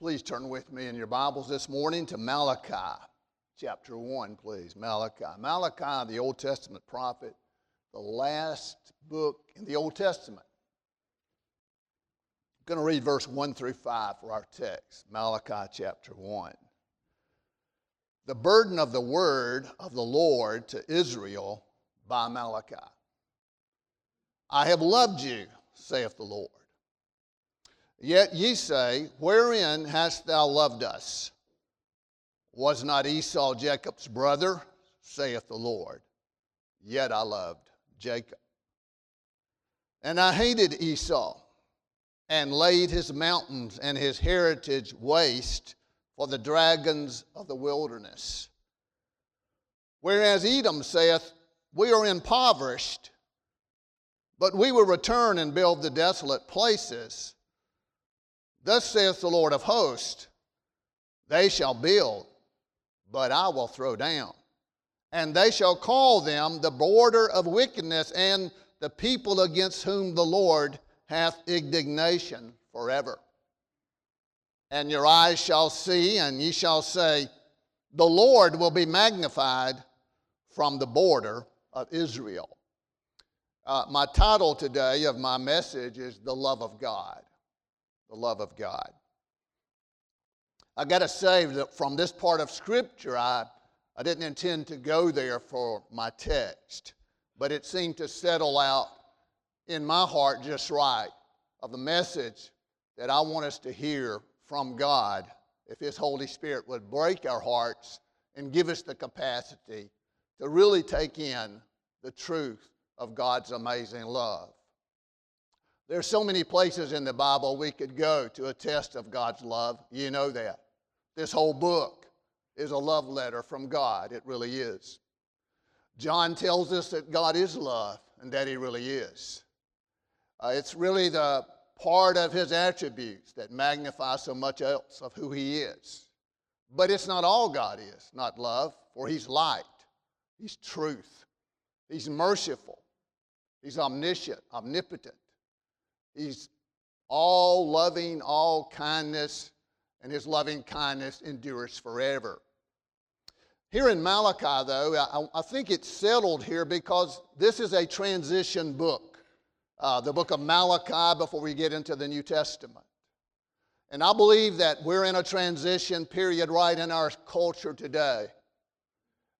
Please turn with me in your Bibles this morning to Malachi, chapter 1, please. Malachi. Malachi, the Old Testament prophet, the last book in the Old Testament. I'm going to read verse 1 through 5 for our text. Malachi, chapter 1. The burden of the word of the Lord to Israel by Malachi. I have loved you, saith the Lord. Yet ye say, Wherein hast thou loved us? Was not Esau Jacob's brother? saith the Lord. Yet I loved Jacob. And I hated Esau, and laid his mountains and his heritage waste for the dragons of the wilderness. Whereas Edom saith, We are impoverished, but we will return and build the desolate places Thus saith the Lord of hosts They shall build, but I will throw down. And they shall call them the border of wickedness and the people against whom the Lord hath indignation forever. And your eyes shall see, and ye shall say, The Lord will be magnified from the border of Israel. Uh, my title today of my message is The Love of God the love of God. I got to say that from this part of Scripture, I, I didn't intend to go there for my text, but it seemed to settle out in my heart just right of the message that I want us to hear from God if His Holy Spirit would break our hearts and give us the capacity to really take in the truth of God's amazing love. There's so many places in the Bible we could go to attest of God's love. You know that. This whole book is a love letter from God. It really is. John tells us that God is love and that He really is. Uh, it's really the part of His attributes that magnify so much else of who He is. But it's not all God is, not love, for He's light, He's truth, He's merciful, He's omniscient, omnipotent. He's all loving, all kindness, and his loving kindness endures forever. Here in Malachi, though, I, I think it's settled here because this is a transition book, uh, the book of Malachi before we get into the New Testament. And I believe that we're in a transition period right in our culture today.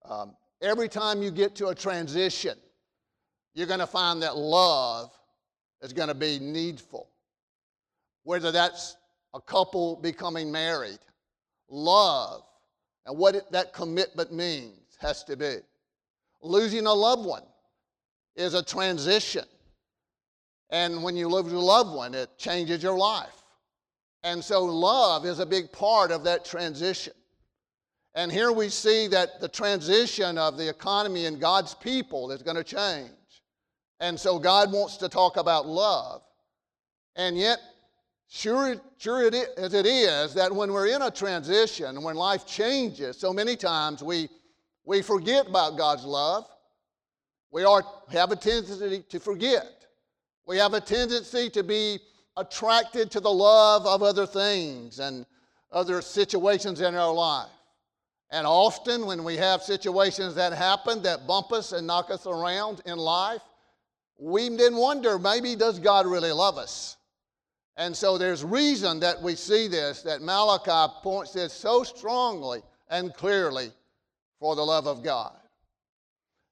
Um, every time you get to a transition, you're going to find that love is going to be needful. Whether that's a couple becoming married, love, and what it, that commitment means has to be. Losing a loved one is a transition. And when you lose your loved one, it changes your life. And so love is a big part of that transition. And here we see that the transition of the economy and God's people is going to change. And so God wants to talk about love. And yet, sure, sure it is, as it is that when we're in a transition, when life changes, so many times we, we forget about God's love. We are, have a tendency to forget. We have a tendency to be attracted to the love of other things and other situations in our life. And often, when we have situations that happen that bump us and knock us around in life, we then wonder maybe does God really love us? And so there's reason that we see this, that Malachi points this so strongly and clearly for the love of God.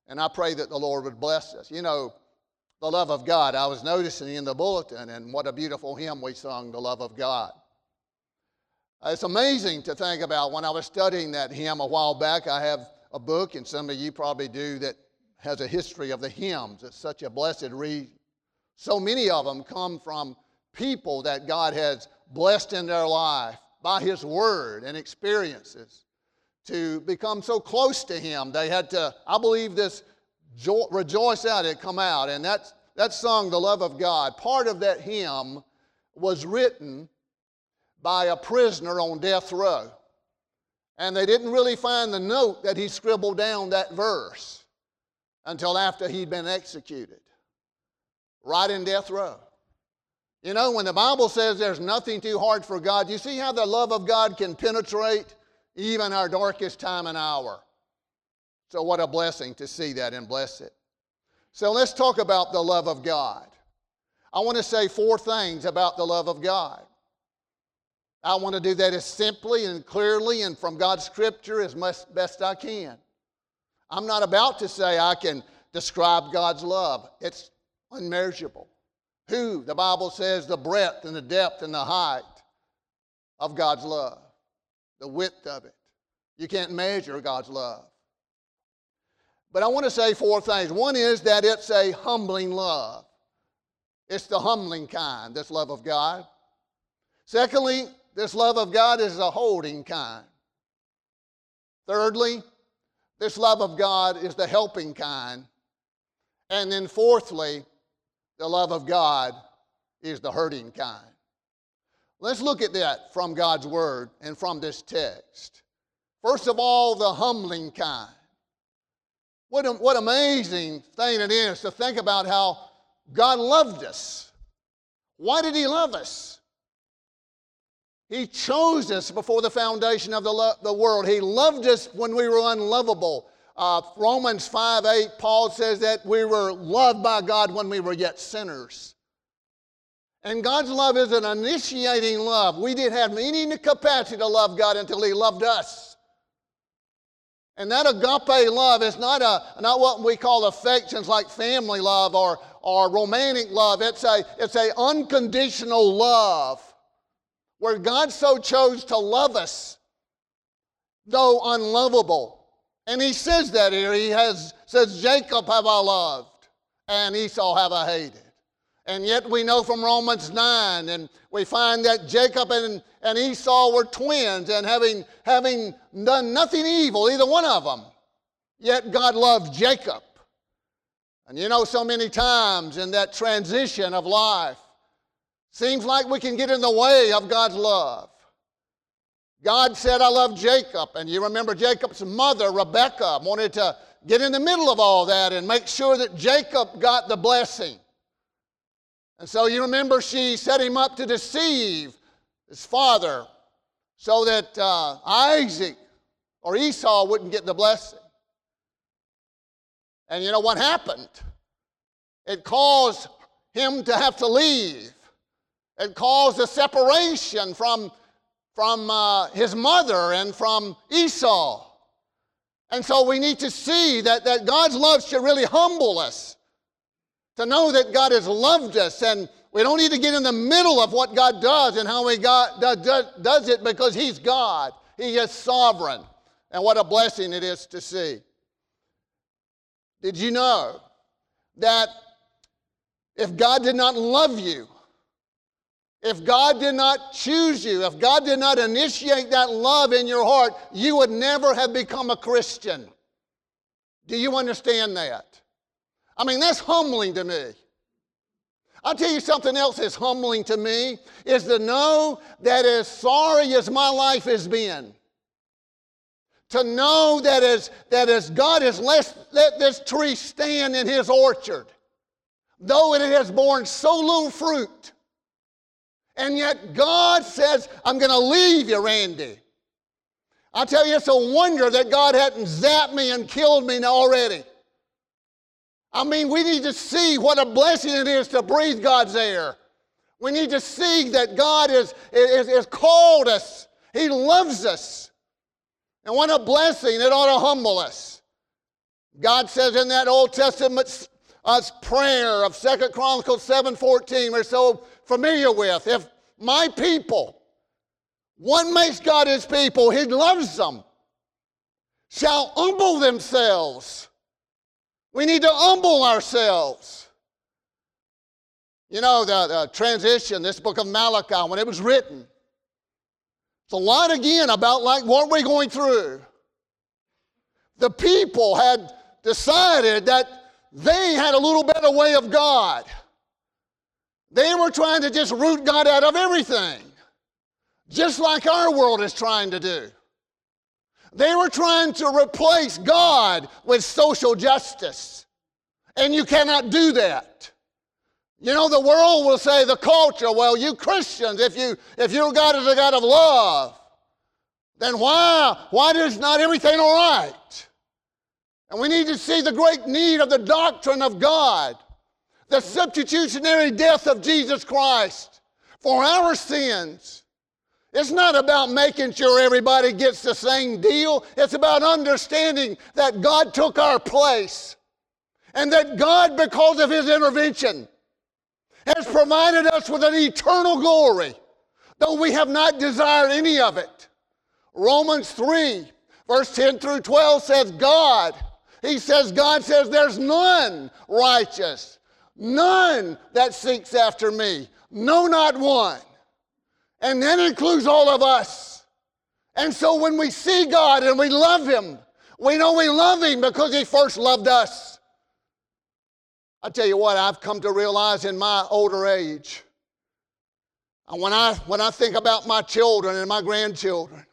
And I pray that the Lord would bless us. You know, the love of God, I was noticing in the bulletin, and what a beautiful hymn we sung, The Love of God. It's amazing to think about when I was studying that hymn a while back. I have a book, and some of you probably do, that has a history of the hymns. It's such a blessed read. So many of them come from people that God has blessed in their life by His Word and experiences to become so close to Him. They had to, I believe, this jo- rejoice out had come out. And that, that song, The Love of God, part of that hymn was written by a prisoner on death row. And they didn't really find the note that he scribbled down that verse until after he'd been executed, right in death row. You know, when the Bible says there's nothing too hard for God, you see how the love of God can penetrate even our darkest time and hour. So, what a blessing to see that and bless it. So, let's talk about the love of God. I want to say four things about the love of God. I want to do that as simply and clearly and from God's scripture as best I can. I'm not about to say I can describe God's love, it's unmeasurable. Who, the Bible says, the breadth and the depth and the height of God's love, the width of it. You can't measure God's love. But I want to say four things. One is that it's a humbling love. It's the humbling kind, this love of God. Secondly, this love of God is a holding kind. Thirdly, this love of God is the helping kind. And then fourthly, the love of God is the hurting kind. Let's look at that from God's Word and from this text. First of all, the humbling kind. What, a, what amazing thing it is to think about how God loved us. Why did He love us? He chose us before the foundation of the, lo- the world. He loved us when we were unlovable. Uh, Romans 5 8, Paul says that we were loved by God when we were yet sinners. And God's love is an initiating love. We didn't have any capacity to love God until He loved us. And that agape love is not, a, not what we call affections like family love or, or romantic love. It's a, it's a unconditional love where God so chose to love us, though unlovable. And he says that here. He has says, Jacob have I loved, and Esau have I hated. And yet we know from Romans 9, and we find that Jacob and, and Esau were twins, and having, having done nothing evil, either one of them, yet God loved Jacob. And you know, so many times in that transition of life, seems like we can get in the way of God's love. God said, I love Jacob. And you remember Jacob's mother, Rebecca, wanted to get in the middle of all that and make sure that Jacob got the blessing. And so you remember she set him up to deceive his father so that uh, Isaac or Esau wouldn't get the blessing. And you know what happened? It caused him to have to leave. It caused a separation from from uh, his mother and from Esau. And so we need to see that, that God's love should really humble us to know that God has loved us. And we don't need to get in the middle of what God does and how He God, does, does it because He's God, He is sovereign. And what a blessing it is to see. Did you know that if God did not love you, if God did not choose you, if God did not initiate that love in your heart, you would never have become a Christian. Do you understand that? I mean, that's humbling to me. I'll tell you something else that's humbling to me is to know that as sorry as my life has been, to know that as, that as God has let, let this tree stand in his orchard, though it has borne so little fruit, and yet God says, I'm going to leave you, Randy. I tell you, it's a wonder that God hadn't zapped me and killed me already. I mean, we need to see what a blessing it is to breathe God's air. We need to see that God has is, is called us. He loves us. And what a blessing. It ought to humble us. God says in that Old Testament uh, prayer of Second Chronicles 7.14, we're so familiar with. If my people, what makes God his people? He loves them, shall humble themselves. We need to humble ourselves. You know, the, the, transition, this book of Malachi, when it was written, it's a lot again about like what we're going through. The people had decided that they had a little better way of God. They were trying to just root God out of everything, just like our world is trying to do. They were trying to replace God with social justice. And you cannot do that. You know, the world will say, the culture, well, you Christians, if you if your God is a God of love, then why why is not everything all right? And we need to see the great need of the doctrine of God, the substitutionary death of Jesus Christ for our sins. It's not about making sure everybody gets the same deal. It's about understanding that God took our place and that God, because of His intervention, has provided us with an eternal glory, though we have not desired any of it. Romans 3, verse 10 through 12 says, God, He says, God says, there's none righteous, none that seeks after me, no, not one. And that includes all of us. And so when we see God and we love Him, we know we love Him because He first loved us. I tell you what, I've come to realize in my older age, and when I, when I think about my children and my grandchildren,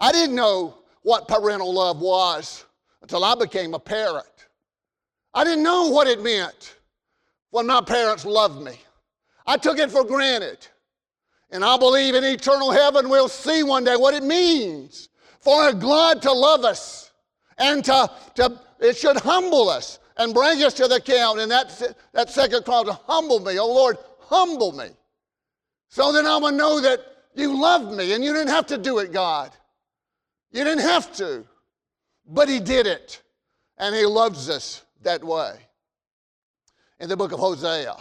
I didn't know what parental love was until I became a parent. I didn't know what it meant when my parents loved me. I took it for granted. And I believe in eternal heaven we'll see one day what it means for a God to love us and to, to it should humble us and bring us to the count. And that, that second call to humble me. Oh Lord, humble me. So that I'm going to know that you loved me and you didn't have to do it, God. You didn't have to. But He did it. And He loves us that way. In the book of Hosea,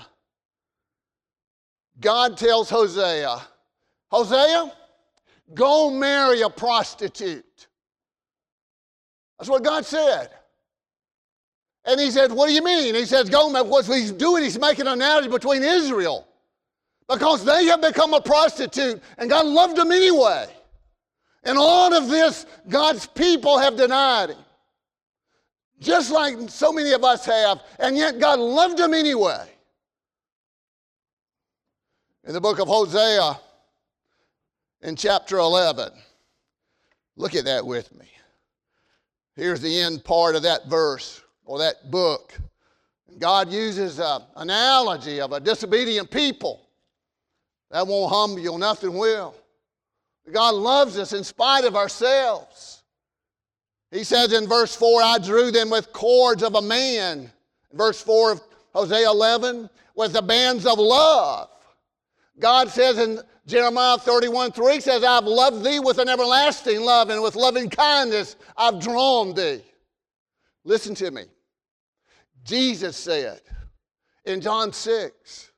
God tells Hosea, Hosea, go marry a prostitute. That's what God said. And he said, What do you mean? He says, Go, what he's doing, he's making an analogy between Israel. Because they have become a prostitute, and God loved them anyway. And all of this, God's people have denied him. Just like so many of us have, and yet God loved them anyway. In the book of Hosea, in chapter 11, look at that with me. Here's the end part of that verse or that book. God uses an analogy of a disobedient people. That won't humble you, nothing will. God loves us in spite of ourselves. He says in verse 4, I drew them with cords of a man. Verse 4 of Hosea 11, with the bands of love. God says in Jeremiah 31 3 says, I've loved thee with an everlasting love, and with loving kindness I've drawn thee. Listen to me. Jesus said in John 6,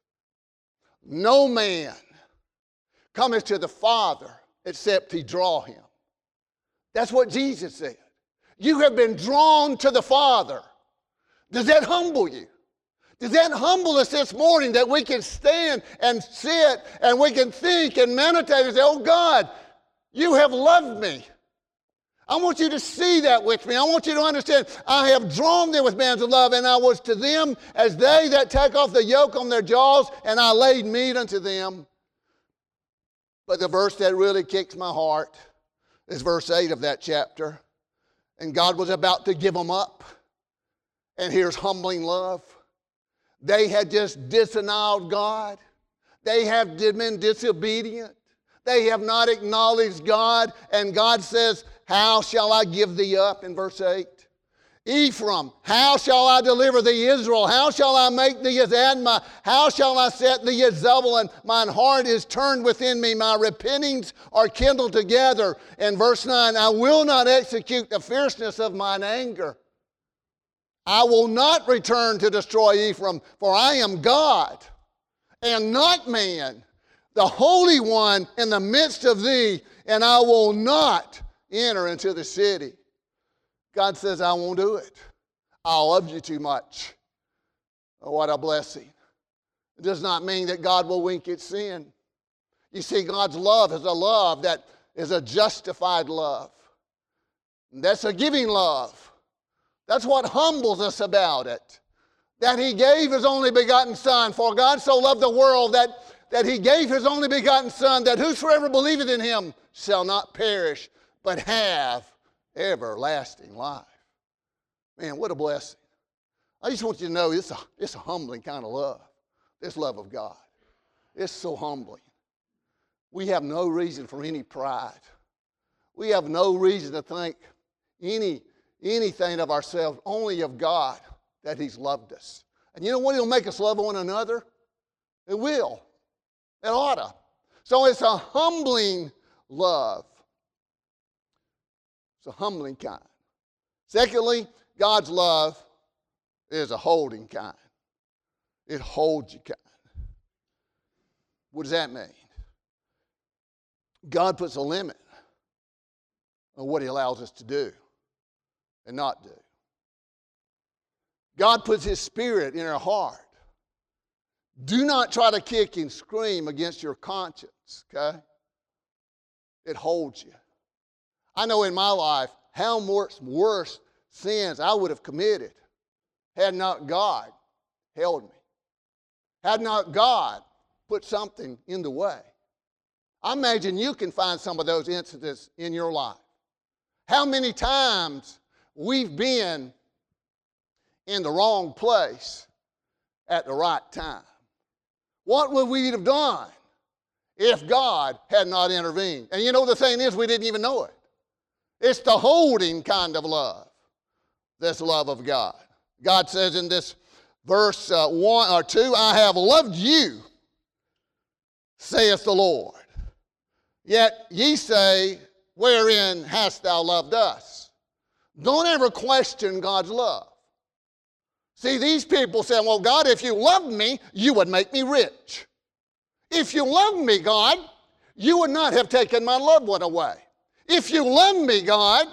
No man cometh to the Father except he draw him. That's what Jesus said. You have been drawn to the Father. Does that humble you? Does that humble us this morning that we can stand and sit and we can think and meditate and say, Oh God, you have loved me. I want you to see that with me. I want you to understand I have drawn them with bands of love, and I was to them as they that take off the yoke on their jaws, and I laid meat unto them. But the verse that really kicks my heart is verse 8 of that chapter. And God was about to give them up. And here's humbling love. They had just disannowed God. They have been disobedient. They have not acknowledged God. And God says, How shall I give thee up? In verse 8. Ephraim, how shall I deliver thee, Israel? How shall I make thee as Admah? How shall I set thee as Zebulun? Mine heart is turned within me. My repentings are kindled together. In verse 9, I will not execute the fierceness of mine anger. I will not return to destroy Ephraim, for I am God and not man, the Holy One in the midst of thee, and I will not enter into the city. God says, I won't do it. I love you too much. Oh, what a blessing. It does not mean that God will wink at sin. You see, God's love is a love that is a justified love. That's a giving love. That's what humbles us about it. That he gave his only begotten Son. For God so loved the world that, that he gave his only begotten Son, that whosoever believeth in him shall not perish, but have everlasting life. Man, what a blessing. I just want you to know it's a, it's a humbling kind of love. This love of God. It's so humbling. We have no reason for any pride. We have no reason to think any, anything of ourselves, only of God that He's loved us. And you know what? He'll make us love one another. It will. It ought to. So it's a humbling love. It's a humbling kind. Secondly, God's love is a holding kind. It holds you kind. What does that mean? God puts a limit on what He allows us to do and not do. God puts His Spirit in our heart. Do not try to kick and scream against your conscience, okay? It holds you. I know in my life how much worse sins I would have committed had not God held me, had not God put something in the way. I imagine you can find some of those incidents in your life. How many times we've been in the wrong place at the right time. What would we have done if God had not intervened? And you know, the thing is, we didn't even know it. It's the holding kind of love, this love of God. God says in this verse uh, 1 or 2, I have loved you, saith the Lord. Yet ye say, Wherein hast thou loved us? Don't ever question God's love. See, these people say, Well, God, if you loved me, you would make me rich. If you loved me, God, you would not have taken my loved one away. If you loved me, God,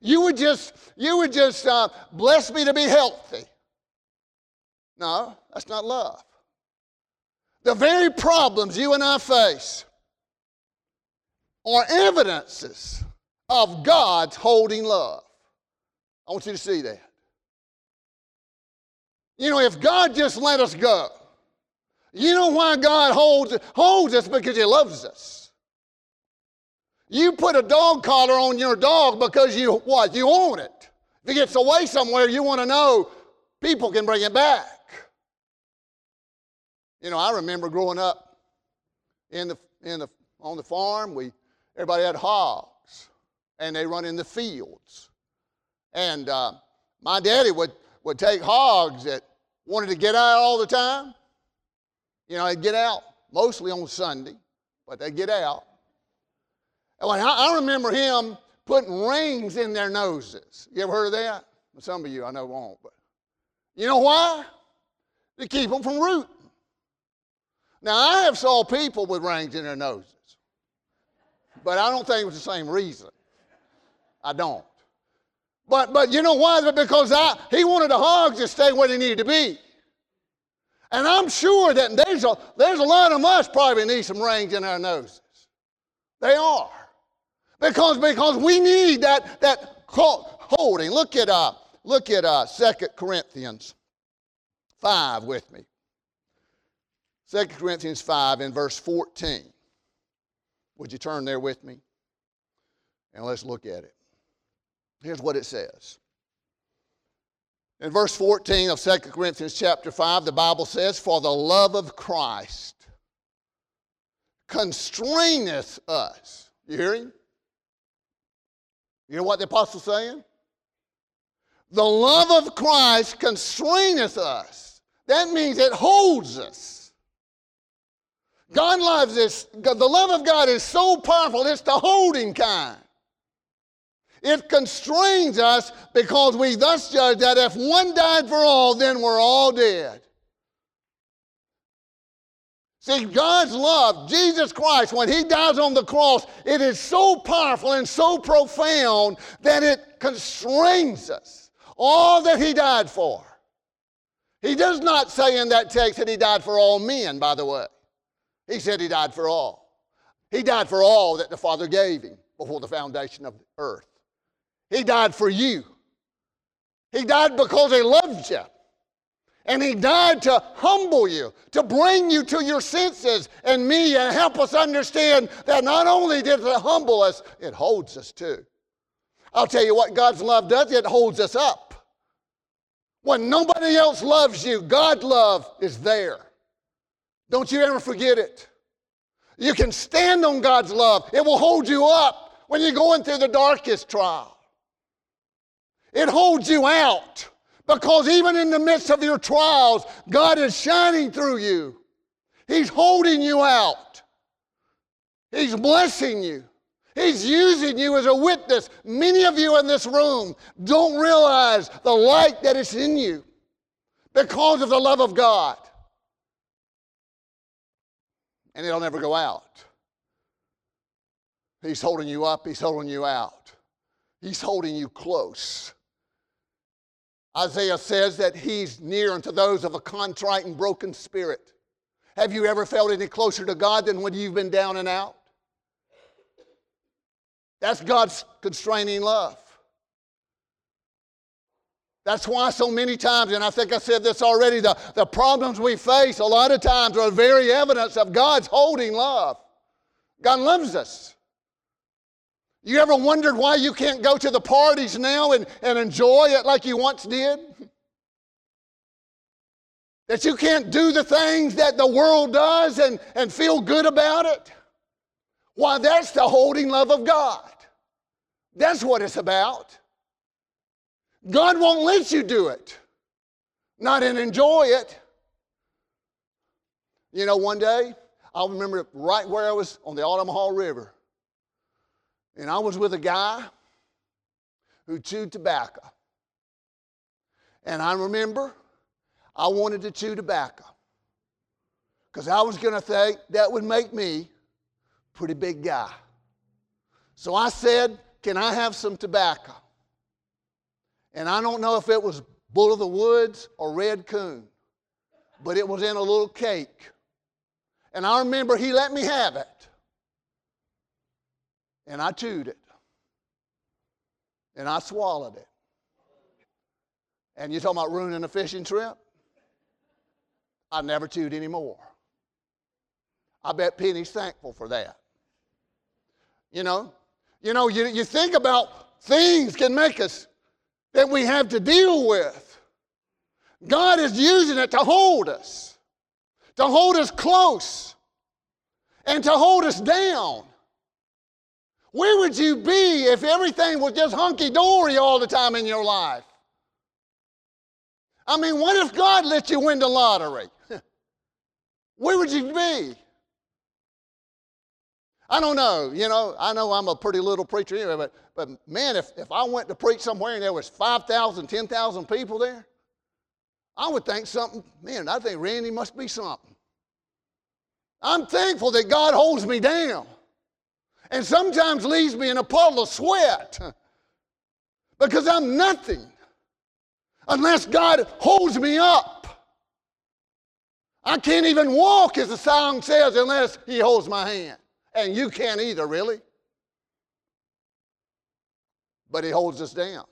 you would just, you would just uh, bless me to be healthy. No, that's not love. The very problems you and I face are evidences of God's holding love. I want you to see that. You know, if God just let us go, you know why God holds, holds us? Because He loves us. You put a dog collar on your dog because you what? You own it. If it gets away somewhere, you want to know people can bring it back. You know, I remember growing up in the, in the, on the farm, we, everybody had hogs, and they run in the fields. And uh, my daddy would, would take hogs that wanted to get out all the time. You know, they'd get out mostly on Sunday, but they'd get out. And I, I remember him putting rings in their noses. You ever heard of that? Some of you I know won't, but you know why? To keep them from rooting. Now, I have saw people with rings in their noses, but I don't think it was the same reason. I don't. But, but you know why? Because I, he wanted the hogs to stay where they needed to be. And I'm sure that there's a, there's a lot of us probably need some rings in our noses. They are. Because, because we need that, that holding. Look at, uh, look at uh, 2 Corinthians 5 with me. 2 Corinthians 5 in verse 14. Would you turn there with me? And let's look at it. Here's what it says. In verse 14 of 2 Corinthians chapter 5, the Bible says, For the love of Christ constraineth us. You hearing? You know what the apostle's saying? The love of Christ constraineth us. That means it holds us. God loves us. The love of God is so powerful, it's the holding kind. It constrains us because we thus judge that if one died for all, then we're all dead. See, God's love, Jesus Christ, when He dies on the cross, it is so powerful and so profound that it constrains us. All that He died for. He does not say in that text that He died for all men, by the way. He said he died for all. He died for all that the Father gave him before the foundation of the earth. He died for you. He died because he loved you. And he died to humble you, to bring you to your senses and me and help us understand that not only did it humble us, it holds us too. I'll tell you what God's love does, it holds us up. When nobody else loves you, God's love is there. Don't you ever forget it. You can stand on God's love, it will hold you up when you're going through the darkest trial. It holds you out because even in the midst of your trials, God is shining through you. He's holding you out. He's blessing you. He's using you as a witness. Many of you in this room don't realize the light that is in you because of the love of God. And it'll never go out. He's holding you up, He's holding you out, He's holding you close. Isaiah says that He's near unto those of a contrite and broken spirit. Have you ever felt any closer to God than when you've been down and out? That's God's constraining love. That's why so many times, and I think I said this already, the, the problems we face a lot of times are very evidence of God's holding love. God loves us. You ever wondered why you can't go to the parties now and, and enjoy it like you once did? That you can't do the things that the world does and, and feel good about it? Why, that's the holding love of God. That's what it's about. God won't let you do it, not and enjoy it. You know, one day, I remember right where I was on the Altamaha River, and I was with a guy who chewed tobacco. And I remember I wanted to chew tobacco because I was going to think that would make me pretty big guy. So I said, Can I have some tobacco? And I don't know if it was Bull of the Woods or Red Coon, but it was in a little cake. And I remember he let me have it. And I chewed it. And I swallowed it. And you talking about ruining a fishing trip? I never chewed anymore. I bet Penny's thankful for that. You know, you know, you, you think about things can make us that we have to deal with. God is using it to hold us, to hold us close, and to hold us down. Where would you be if everything was just hunky dory all the time in your life? I mean, what if God let you win the lottery? Where would you be? I don't know. You know, I know I'm a pretty little preacher anyway, but, but man, if, if I went to preach somewhere and there was 5,000, 10,000 people there, I would think something, man, I think Randy must be something. I'm thankful that God holds me down and sometimes leaves me in a puddle of sweat because I'm nothing unless God holds me up. I can't even walk, as the song says, unless He holds my hand. And you can't either, really. But he holds us down.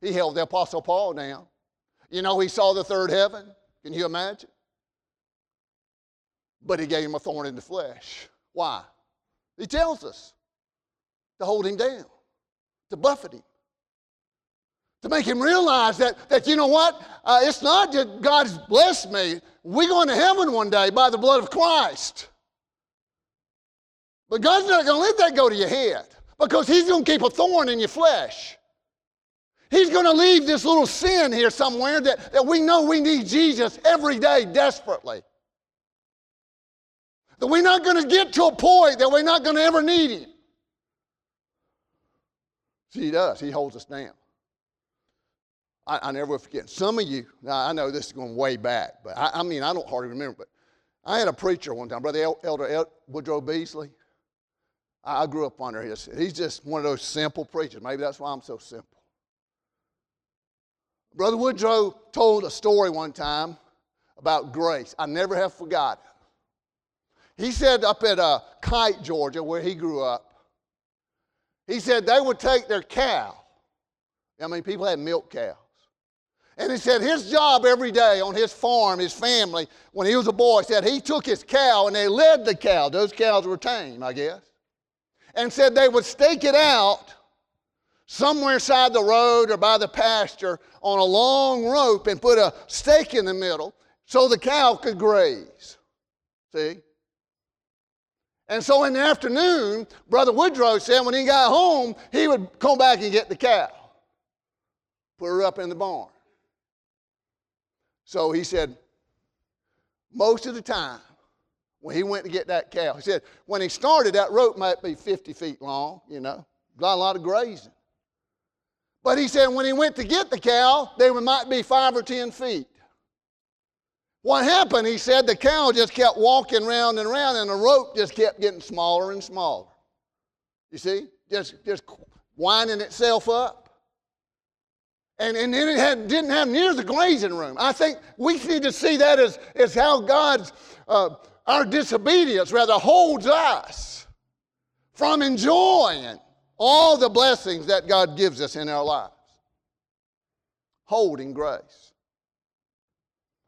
He held the Apostle Paul down. You know, he saw the third heaven. Can you imagine? But he gave him a thorn in the flesh. Why? He tells us to hold him down, to buffet him, to make him realize that, that you know what? Uh, it's not that God's blessed me. We're going to heaven one day by the blood of Christ. But God's not going to let that go to your head because He's going to keep a thorn in your flesh. He's going to leave this little sin here somewhere that, that we know we need Jesus every day desperately. That we're not going to get to a point that we're not going to ever need Him. See, He does. He holds us down. I, I never will forget. Some of you, I know this is going way back, but I, I, mean, I don't hardly remember, but I had a preacher one time, Brother Elder Woodrow Beasley. I grew up under his. He's just one of those simple preachers. Maybe that's why I'm so simple. Brother Woodrow told a story one time about grace. I never have forgotten. He said up at uh, Kite, Georgia, where he grew up, he said they would take their cow. I mean, people had milk cows. And he said his job every day on his farm, his family, when he was a boy, said he took his cow and they led the cow. Those cows were tame, I guess and said they would stake it out somewhere side the road or by the pasture on a long rope and put a stake in the middle so the cow could graze. See? And so in the afternoon, Brother Woodrow said when he got home, he would come back and get the cow, put her up in the barn. So he said, most of the time, when he went to get that cow, he said, when he started, that rope might be 50 feet long, you know, got a lot of grazing. But he said when he went to get the cow, they might be five or 10 feet. What happened, he said, the cow just kept walking round and round, and the rope just kept getting smaller and smaller. You see? Just, just winding itself up. And, and then it had, didn't have near the grazing room. I think we need to see that as, as how God's, uh, our disobedience rather holds us from enjoying all the blessings that God gives us in our lives. Holding grace,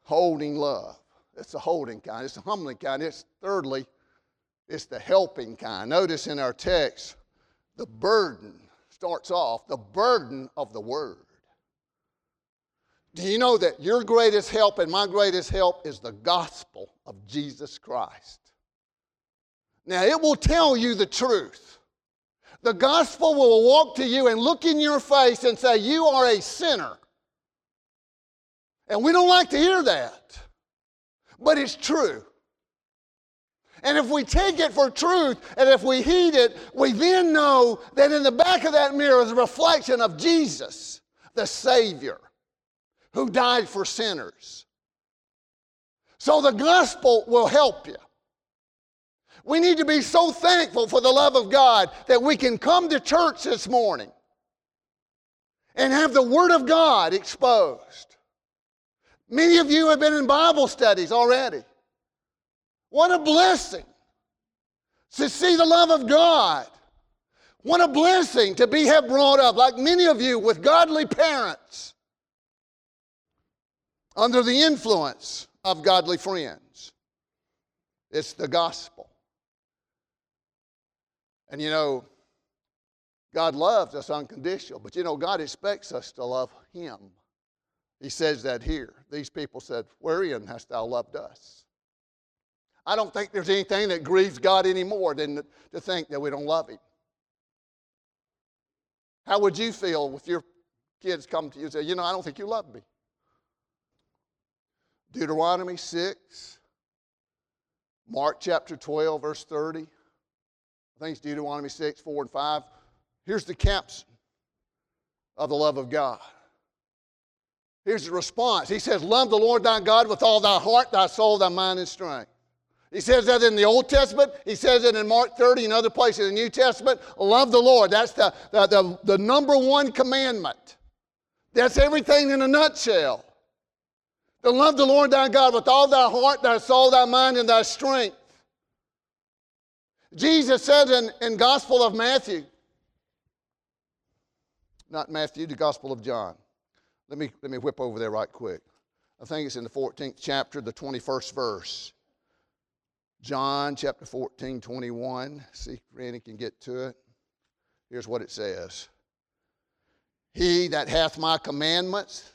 holding love. It's the holding kind, it's the humbling kind. It's thirdly, it's the helping kind. Notice in our text, the burden starts off, the burden of the word. Do you know that your greatest help and my greatest help is the gospel of Jesus Christ? Now, it will tell you the truth. The gospel will walk to you and look in your face and say, You are a sinner. And we don't like to hear that, but it's true. And if we take it for truth and if we heed it, we then know that in the back of that mirror is a reflection of Jesus, the Savior who died for sinners. So the gospel will help you. We need to be so thankful for the love of God that we can come to church this morning and have the Word of God exposed. Many of you have been in Bible studies already. What a blessing to see the love of God. What a blessing to be have brought up, like many of you, with godly parents under the influence of godly friends. It's the gospel. And you know, God loves us unconditional, but you know, God expects us to love Him. He says that here. These people said, Wherein hast thou loved us? I don't think there's anything that grieves God any more than to think that we don't love Him. How would you feel if your kids come to you and say, You know, I don't think you love me? Deuteronomy 6, Mark chapter 12, verse 30. I think it's Deuteronomy 6, 4 and 5. Here's the caption of the love of God. Here's the response. He says, Love the Lord thy God with all thy heart, thy soul, thy mind, and strength. He says that in the Old Testament. He says it in Mark 30 and other places in the New Testament. Love the Lord. That's the, the, the, the number one commandment. That's everything in a nutshell. To love the Lord thy God with all thy heart, thy soul, thy mind, and thy strength. Jesus said in, in Gospel of Matthew, not Matthew, the Gospel of John. Let me, let me whip over there right quick. I think it's in the 14th chapter, the 21st verse. John chapter 14, 21. See if Randy can get to it. Here's what it says He that hath my commandments,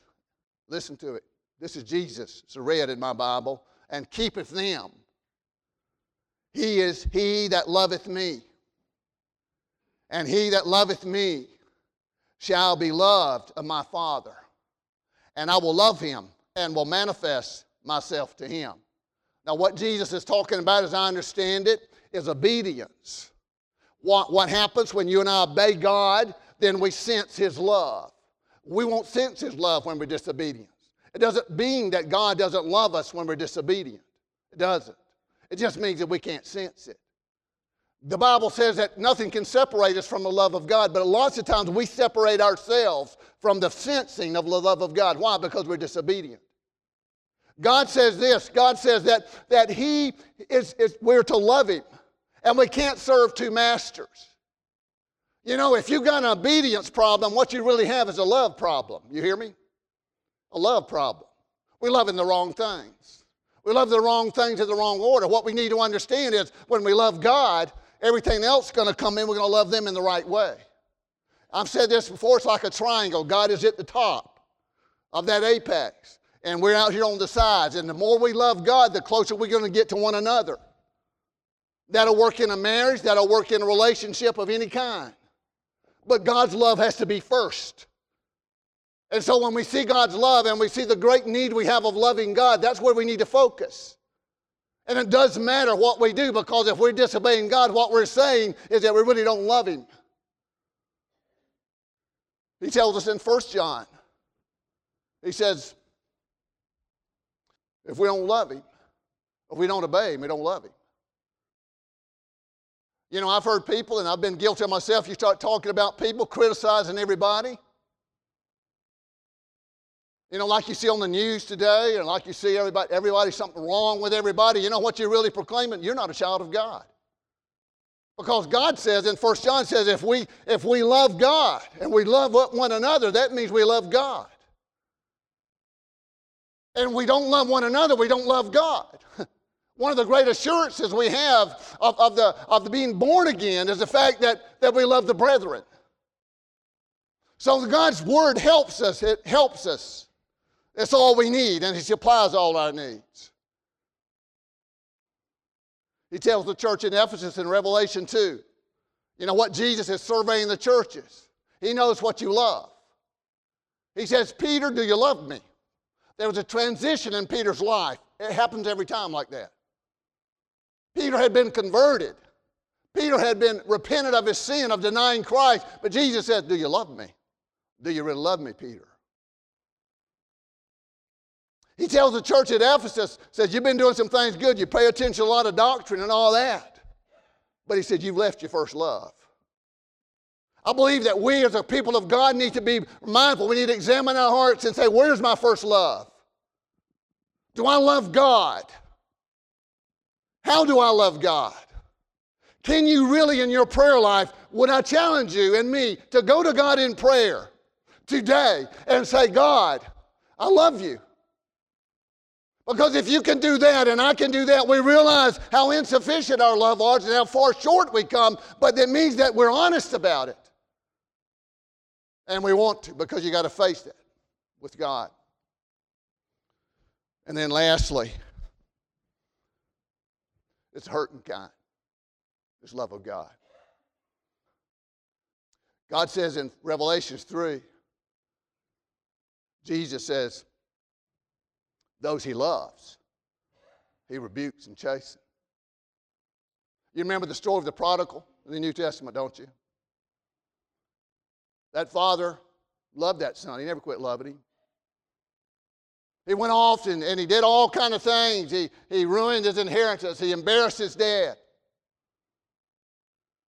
listen to it. This is Jesus. It's read in my Bible. And keepeth them. He is he that loveth me. And he that loveth me shall be loved of my Father. And I will love him and will manifest myself to him. Now, what Jesus is talking about, as I understand it, is obedience. What, what happens when you and I obey God, then we sense his love. We won't sense his love when we're disobedient. It doesn't mean that God doesn't love us when we're disobedient. It doesn't. It just means that we can't sense it. The Bible says that nothing can separate us from the love of God, but lots of times we separate ourselves from the sensing of the love of God. Why? Because we're disobedient. God says this God says that, that He is, is, we're to love Him, and we can't serve two masters. You know, if you've got an obedience problem, what you really have is a love problem. You hear me? a love problem. We're loving the wrong things. We love the wrong things in the wrong order. What we need to understand is when we love God, everything else going to come in. We're going to love them in the right way. I've said this before it's like a triangle. God is at the top of that apex. And we're out here on the sides. And the more we love God, the closer we're going to get to one another. That'll work in a marriage, that'll work in a relationship of any kind. But God's love has to be first. And so when we see God's love and we see the great need we have of loving God, that's where we need to focus. And it doesn't matter what we do because if we're disobeying God, what we're saying is that we really don't love Him. He tells us in 1 John, he says, if we don't love Him, if we don't obey Him, we don't love Him. You know, I've heard people, and I've been guilty of myself, you start talking about people, criticizing everybody. You know, like you see on the news today, and like you see everybody, everybody, something wrong with everybody. You know what you're really proclaiming? You're not a child of God. Because God says in 1 John says, if we if we love God and we love one another, that means we love God. And we don't love one another, we don't love God. One of the great assurances we have of, of, the, of the being born again is the fact that, that we love the brethren. So God's word helps us. It helps us. It's all we need, and He supplies all our needs. He tells the church in Ephesus in Revelation 2, you know what? Jesus is surveying the churches. He knows what you love. He says, Peter, do you love me? There was a transition in Peter's life. It happens every time like that. Peter had been converted. Peter had been repentant of his sin of denying Christ. But Jesus says, Do you love me? Do you really love me, Peter? He tells the church at Ephesus, says, You've been doing some things good. You pay attention to a lot of doctrine and all that. But he said, You've left your first love. I believe that we as a people of God need to be mindful. We need to examine our hearts and say, Where's my first love? Do I love God? How do I love God? Can you really, in your prayer life, would I challenge you and me to go to God in prayer today and say, God, I love you. Because if you can do that and I can do that, we realize how insufficient our love is and how far short we come, but that means that we're honest about it. And we want to because you got to face it with God. And then lastly, it's hurting kind. It's love of God. God says in Revelations 3, Jesus says, those he loves, he rebukes and chastens. You remember the story of the prodigal in the New Testament, don't you? That father loved that son. He never quit loving him. He went off and, and he did all kind of things. He, he ruined his inheritance. He embarrassed his dad.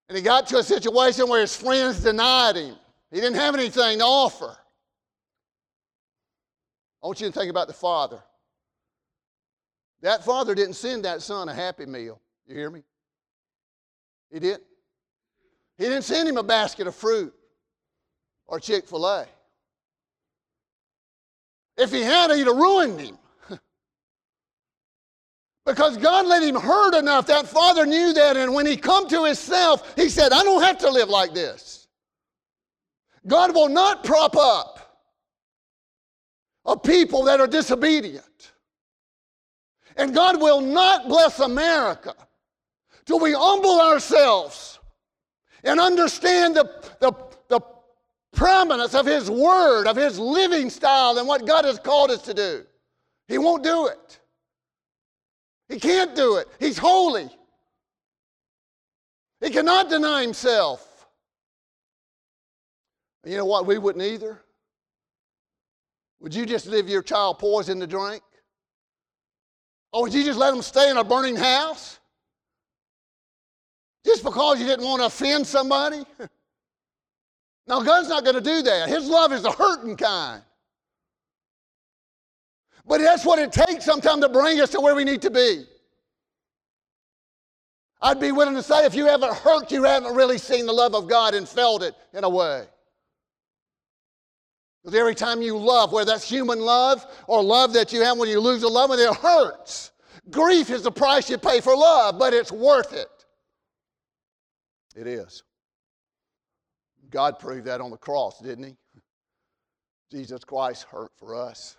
And he got to a situation where his friends denied him. He didn't have anything to offer. I want you to think about the father. That father didn't send that son a happy meal. You hear me? He didn't. He didn't send him a basket of fruit or Chick fil A. If he had, he'd have ruined him. because God let him hurt enough. That father knew that, and when he come to himself, he said, I don't have to live like this. God will not prop up a people that are disobedient. And God will not bless America till we humble ourselves and understand the, the, the prominence of His Word, of His living style, and what God has called us to do. He won't do it. He can't do it. He's holy. He cannot deny Himself. You know what? We wouldn't either. Would you just leave your child poison to drink? Oh, or would you just let them stay in a burning house? Just because you didn't want to offend somebody? Now, God's not going to do that. His love is the hurting kind. But that's what it takes sometimes to bring us to where we need to be. I'd be willing to say if you haven't hurt, you haven't really seen the love of God and felt it in a way. Because every time you love, whether that's human love or love that you have when you lose a loved one, it hurts. Grief is the price you pay for love, but it's worth it. It is. God proved that on the cross, didn't he? Jesus Christ hurt for us.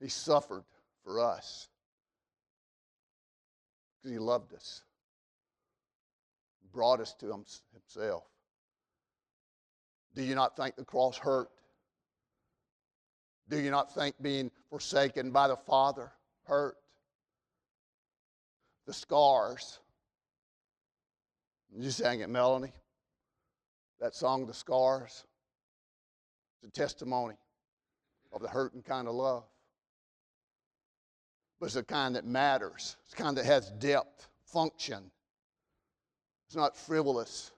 He suffered for us because He loved us, brought us to Himself. Do you not think the cross hurt? Do you not think being forsaken by the Father hurt? The scars. You sang it, Melanie. That song, The Scars, it's a testimony of the hurting kind of love. But it's the kind that matters. It's the kind that has depth, function. It's not frivolous,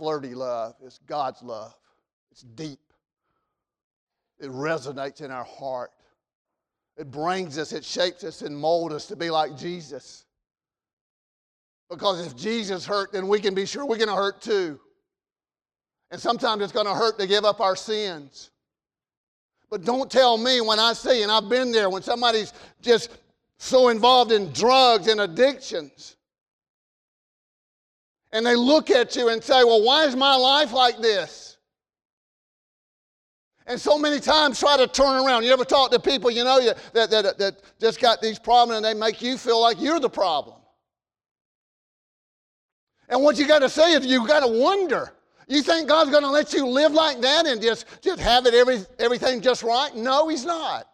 flirty love. It's God's love. It's deep. It resonates in our heart. It brings us, it shapes us and molds us to be like Jesus. Because if Jesus hurt, then we can be sure we're going to hurt too. And sometimes it's going to hurt to give up our sins. But don't tell me when I see, and I've been there, when somebody's just so involved in drugs and addictions. And they look at you and say, Well, why is my life like this? And so many times try to turn around. You ever talk to people, you know, that, that, that just got these problems and they make you feel like you're the problem. And what you got to say is you got to wonder you think God's going to let you live like that and just, just have it every, everything just right? No, He's not.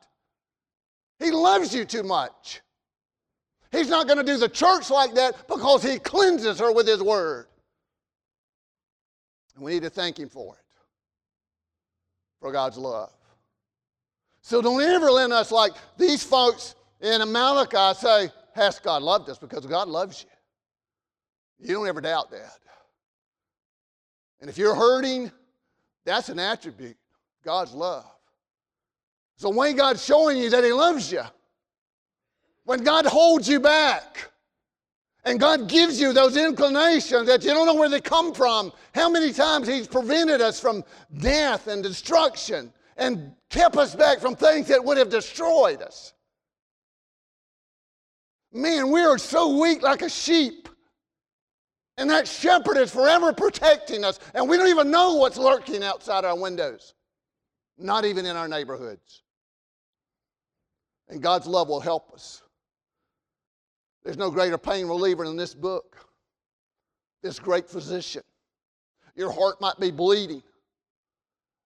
He loves you too much. He's not going to do the church like that because He cleanses her with His Word. And we need to thank Him for it, for God's love. So don't ever let us, like these folks in Malachi, say, Has God loved us? Because God loves you. You don't ever doubt that. And if you're hurting, that's an attribute God's love. So when God's showing you that He loves you, when God holds you back, and God gives you those inclinations that you don't know where they come from, how many times He's prevented us from death and destruction and kept us back from things that would have destroyed us. Man, we are so weak like a sheep. And that shepherd is forever protecting us. And we don't even know what's lurking outside our windows, not even in our neighborhoods. And God's love will help us. There's no greater pain reliever than this book, this great physician. Your heart might be bleeding,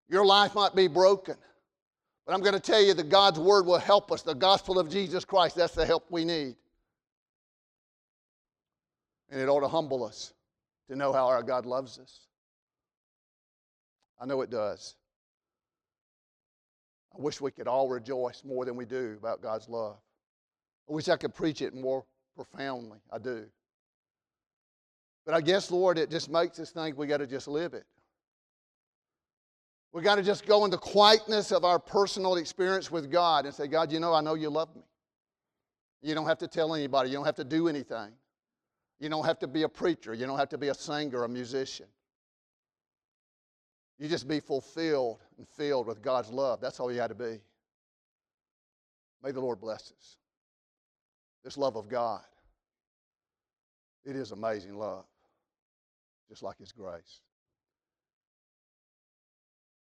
your life might be broken. But I'm going to tell you that God's word will help us. The gospel of Jesus Christ, that's the help we need. And it ought to humble us to know how our God loves us. I know it does. I wish we could all rejoice more than we do about God's love. I wish I could preach it more profoundly. I do. But I guess, Lord, it just makes us think we got to just live it. We got to just go in the quietness of our personal experience with God and say, God, you know, I know you love me. You don't have to tell anybody, you don't have to do anything. You don't have to be a preacher. You don't have to be a singer, a musician. You just be fulfilled and filled with God's love. That's all you got to be. May the Lord bless us. This love of God, it is amazing love, just like His grace.